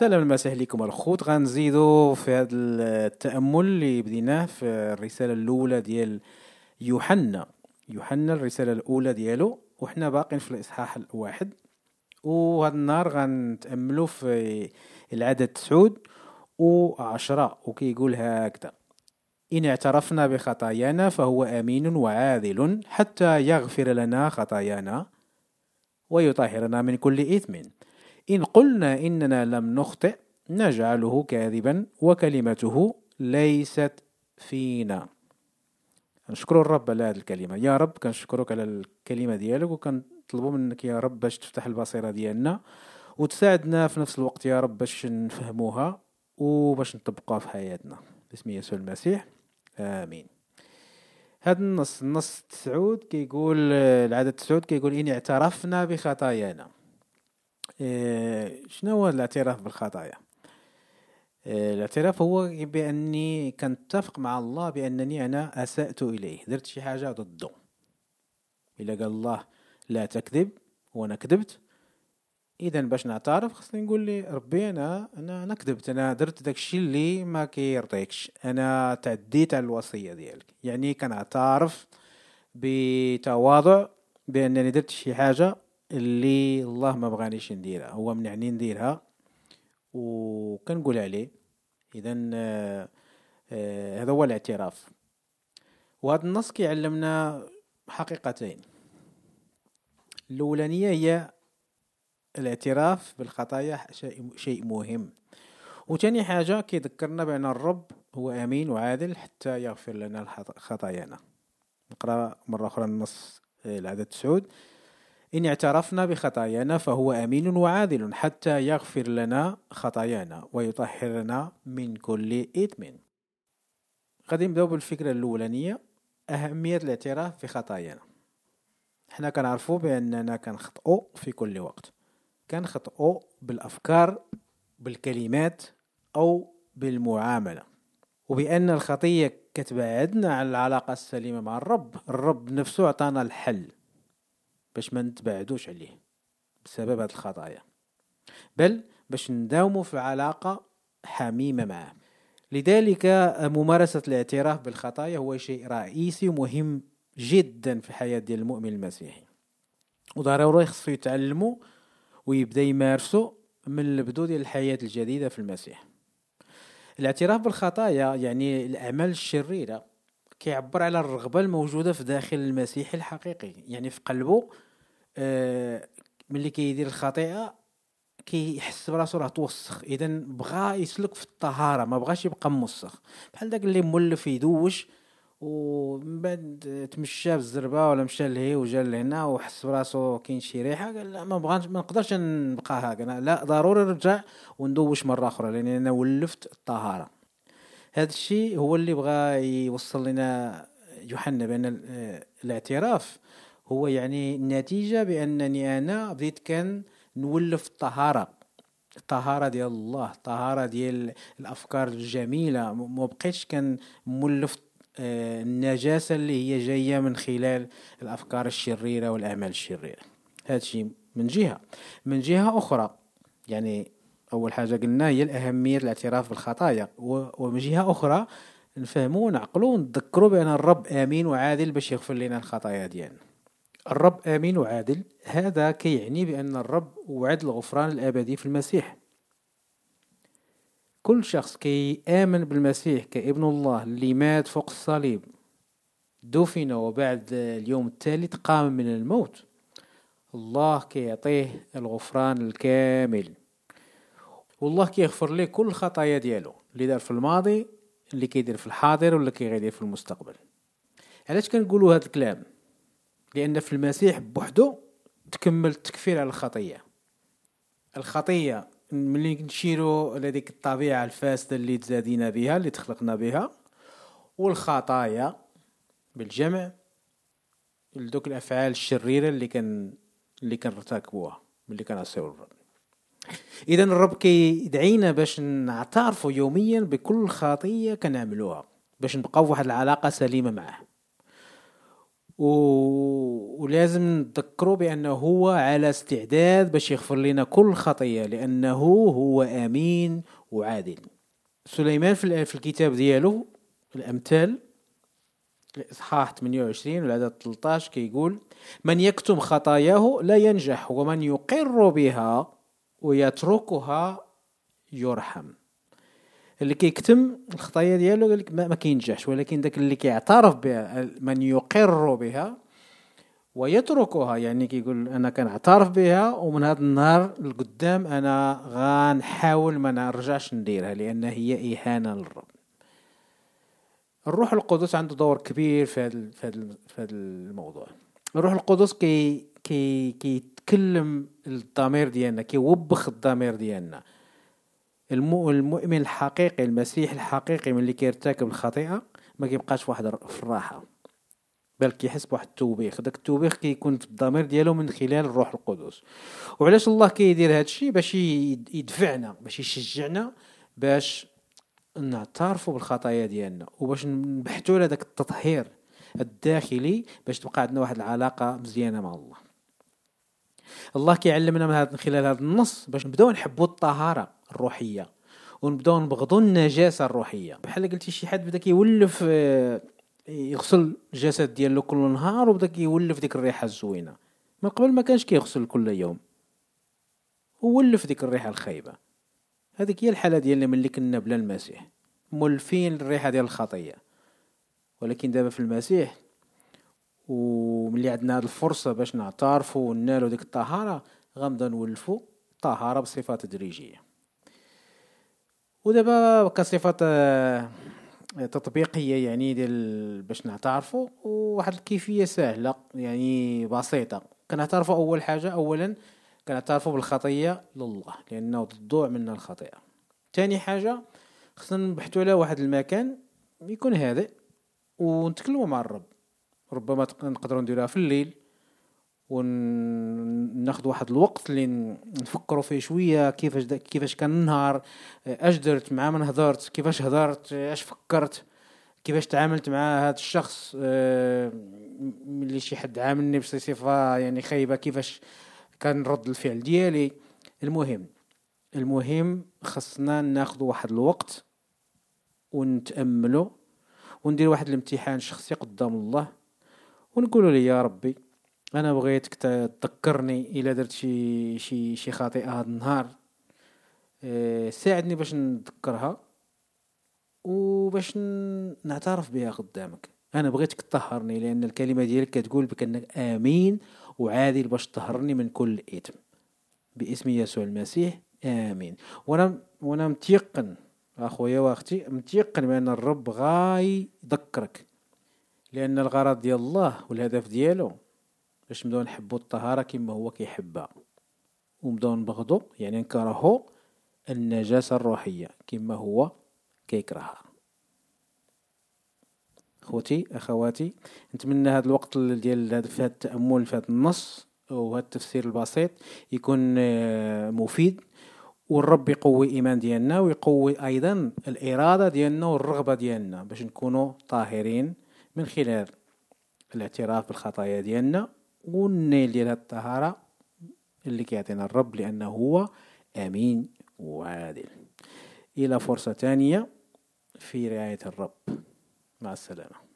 السلام المسيح لكم الخوت. غنزيدو في هذا التأمل اللي بديناه في الرسالة الأولى ديال يوحنا. يوحنا الرسالة الأولى ديالو. وحنا باقين في الإصحاح الواحد. وهذا النهار غنتاملوا في العدد تسعود وعشرة. وكيقول هكذا. إن اعترفنا بخطايانا فهو أمين وعادل حتى يغفر لنا خطايانا ويطهرنا من كل إثم. إن قلنا إننا لم نخطئ نجعله كاذبا وكلمته ليست فينا. نشكر الرب على هذه الكلمة. يا رب كنشكرك على الكلمة ديالك وكنطلبوا منك يا رب باش تفتح البصيرة ديالنا وتساعدنا في نفس الوقت يا رب باش نفهموها وباش نطبقوها في حياتنا. باسم يسوع المسيح. آمين. هذا النص النص تسعود كيقول العدد تسعود كيقول إن اعترفنا بخطايانا. شنو هو الاعتراف بالخطايا؟ إيه الاعتراف هو بأني كنتفق مع الله بأنني أنا أسأت إليه. درت شي حاجة ضده. إلا قال الله لا تكذب وأنا كذبت اذا باش نعترف خصني نقول لي ربي أنا أنا أنا كذبت. أنا درت داكشي اللي ما كيرضيكش. أنا تعديت على الوصية ديالك. يعني كنعترف بتواضع بأنني درت شي حاجة اللي الله ما بغانيش نديرها هو منعني نديرها وكنقول عليه. اذا آه، آه، هذا هو الاعتراف. وهذا النص كيعلمنا حقيقتين. الأولانية هي الاعتراف بالخطايا شيء مهم. وتاني حاجة كيذكرنا بأن الرب هو أمين وعادل حتى يغفر لنا خطايانا. نقرأ مرة أخرى النص آه، العدد تسعود إن اعترفنا بخطايانا فهو أمين وعادل حتى يغفر لنا خطايانا ويطهرنا من كل إثم. غادي نبدأو بالفكرة الأولانية أهمية الاعتراف بخطايانا. حنا كنعرفو بأننا كنخطئو في كل وقت. كنخطئو بالأفكار بالكلمات أو بالمعاملة. وبأن الخطية كتبعدنا عن العلاقة السليمة مع الرب. الرب نفسه عطانا الحل. باش ما نتبعدوش عليه بسبب هاد الخطايا. بل باش نداوموا في علاقة حميمة معه لذلك ممارسة الاعتراف بالخطايا هو شيء رئيسي ومهم جدا في حياة ديال المؤمن المسيحي. وضروري خصو يتعلموا ويبدأ يمارسه من البدو ديال الحياة الجديدة في المسيح. الاعتراف بالخطايا يعني الأعمال الشريرة كيعبر على الرغبة الموجودة في داخل المسيح الحقيقي. يعني في قلبه آه ملي كيدير الخطيئة كيحس براسو راه توسخ. إذا بغى يسلك في الطهارة ما بغاش يبقى موسخ. بحال داك اللي مولف يدوش ومن بعد تمشى بالزربة ولا مشى لهي وجا لهنا وحس براسو كاين شي ريحة قال لا ما بغاش ما نقدرش نبقى هكا. لا ضروري نرجع وندوش مرة أخرى لأن أنا ولفت الطهارة. هذا الشيء هو اللي بغى يوصل لنا يوحنا بأن الاعتراف. هو يعني النتيجة بأنني أنا بديت كان نولف الطهارة. الطهارة ديال الله الطهارة ديال الأفكار الجميلة. ما بقيتش كان مولف آه، النجاسة اللي هي جاية من خلال الأفكار الشريرة والأعمال الشريرة. هذا الشيء من جهة. من جهة أخرى يعني أول حاجة قلنا هي الأهمية الاعتراف بالخطايا. ومن جهة أخرى نفهموا ونعقلوا ونتذكروا بأن الرب آمين وعادل باش يغفر لنا الخطايا ديالنا. الرب آمين وعادل هذا كيعني بأن الرب وعد الغفران الأبدي في المسيح. كل شخص كي آمن بالمسيح كابن الله اللي مات فوق الصليب دفن وبعد اليوم الثالث قام من الموت الله كيعطيه الغفران الكامل. والله كيغفر ليه كل الخطايا ديالو اللي دار في الماضي اللي كيدير في الحاضر ولا كيغيدير في المستقبل. علاش كنقولوا هذا الكلام؟ لأن في المسيح بوحدو تكمل التكفير على الخطية. الخطية ملي نشيرو لديك الطبيعة الفاسدة اللي تزادينا بها اللي تخلقنا بها والخطايا بالجمع لدوك الأفعال الشريرة اللي كان اللي كنرتكبوها ملي كنعصيو الرب. اذا الرب كيدعينا باش نعترفوا يوميا بكل خطيه كنعملوها باش نبقاو واحد العلاقة سليمة معه و... ولازم نذكروا بأنه هو على استعداد باش يغفر لنا كل خطيه لأنه هو آمين وعادل. سليمان في الكتاب ديالو الأمثال الاصحاح 28 والعدد 13 كيقول من يكتم خطاياه لا ينجح ومن يقر بها ويتركها يرحم. اللي كيكتم الخطايا ديالو قال لك ما كينجحش ولكن داك اللي كيعترف بها من يقر بها ويتركها يعني كيقول أنا كنعترف بها ومن هذا النهار لقدام أنا غنحاول ما نرجعش نديرها لأن هي إهانة للرب. الروح القدس عنده دور كبير في هذا في هذا الموضوع. الروح القدس كي كي كيتكلم الضمير ديالنا كيوبخ الضمير ديالنا. المؤمن الحقيقي المسيح الحقيقي من اللي كيرتكب الخطيئة ما كيبقاش واحد في الراحة. بل كيحس بواحد التوبيخ. داك التوبيخ كيكون في الضمير ديالو من خلال الروح القدس. وعلاش الله كيدير هذا الشيء باش يدفعنا باش يشجعنا باش نعترفوا بالخطايا ديالنا وباش نبحثوا على داك التطهير الداخلي باش تبقى عندنا واحد العلاقة مزيانة مع الله. الله كيعلمنا من هذا خلال هذا النص باش نبداو نحبوا الطهارة الروحية ونبداو نبغضوا النجاسة الروحية. بحال قلتي شي حد بدا كيولف آه، يغسل الجسد ديالو كل نهار وبدا كيولف ديك الريحة الزوينة. من قبل ما كانش كيغسل كل يوم. وولف ديك الريحة الخايبة. هذيك هي الحالة ديالنا ملي كنا بلا المسيح. مولفين الريحة ديال الخطيه ولكن دابا في المسيح وملي عندنا هذه الفرصة باش نعترفوا وننالوا ديك الطهارة غنبدأ نولفوا الطهاره بصفه تدريجية. ودابا كصفه آه، تطبيقية يعني ديال باش نعترفوا وواحد الكيفية سهلة يعني بسيطة. كنعترفوا أول حاجة اولا كنعترفوا بالخطية لله لأنه تضوع منا الخطيئة. ثاني حاجة خصنا نبحثوا على واحد المكان يكون هادئ ونتكلموا مع الرب. ربما نقدروا نديروها في الليل وناخذ واحد الوقت اللي نفكروا فيه شوية كيفاش كيفاش كان النهار اش درت مع من هضرت كيفاش هضرت اش فكرت كيفاش تعاملت مع هذا الشخص آه، ملي شي حد عاملني بشي صفه يعني خايبة كيفاش كان رد الفعل ديالي. المهم المهم خصنا ناخذ واحد الوقت ونتاملوا وندير واحد الامتحان شخصي قدام الله. ونقول لي يا ربي أنا بغيتك تذكرني الا درت شي شي شي خطيئه هذا النهار. آه، ساعدني باش نتذكرها وباش نعترف بها قدامك. أنا بغيتك تطهرني لأن الكلمة ديالك كتقول بك انك آمين وعادل باش تطهرني من كل إثم. باسم يسوع المسيح آمين. وأنا وأنا متيقن أخويا وأختي متيقن بأن الرب غاي يذكرك لأن الغرض ديال الله والهدف ديالو باش نبداو نحبو الطهارة كما هو كيحبها. ونبداو نبغضو يعني نكرهو النجاسة الروحية كما هو كيكرهها. خوتي أخواتي نتمنى هذا الوقت ديال هذا في هذا التأمل في هذا النص وهذا التفسير البسيط يكون آه، مفيد. والرب يقوي ايمان ديالنا ويقوي أيضا الإرادة ديالنا والرغبة ديالنا باش نكونوا طاهرين من خلال الاعتراف بالخطايا ديالنا والنيل ديال الطهارة اللي كيعطينا الرب لأنه هو أمين وعادل. إلى فرصة تانية في رعاية الرب. مع السلامة.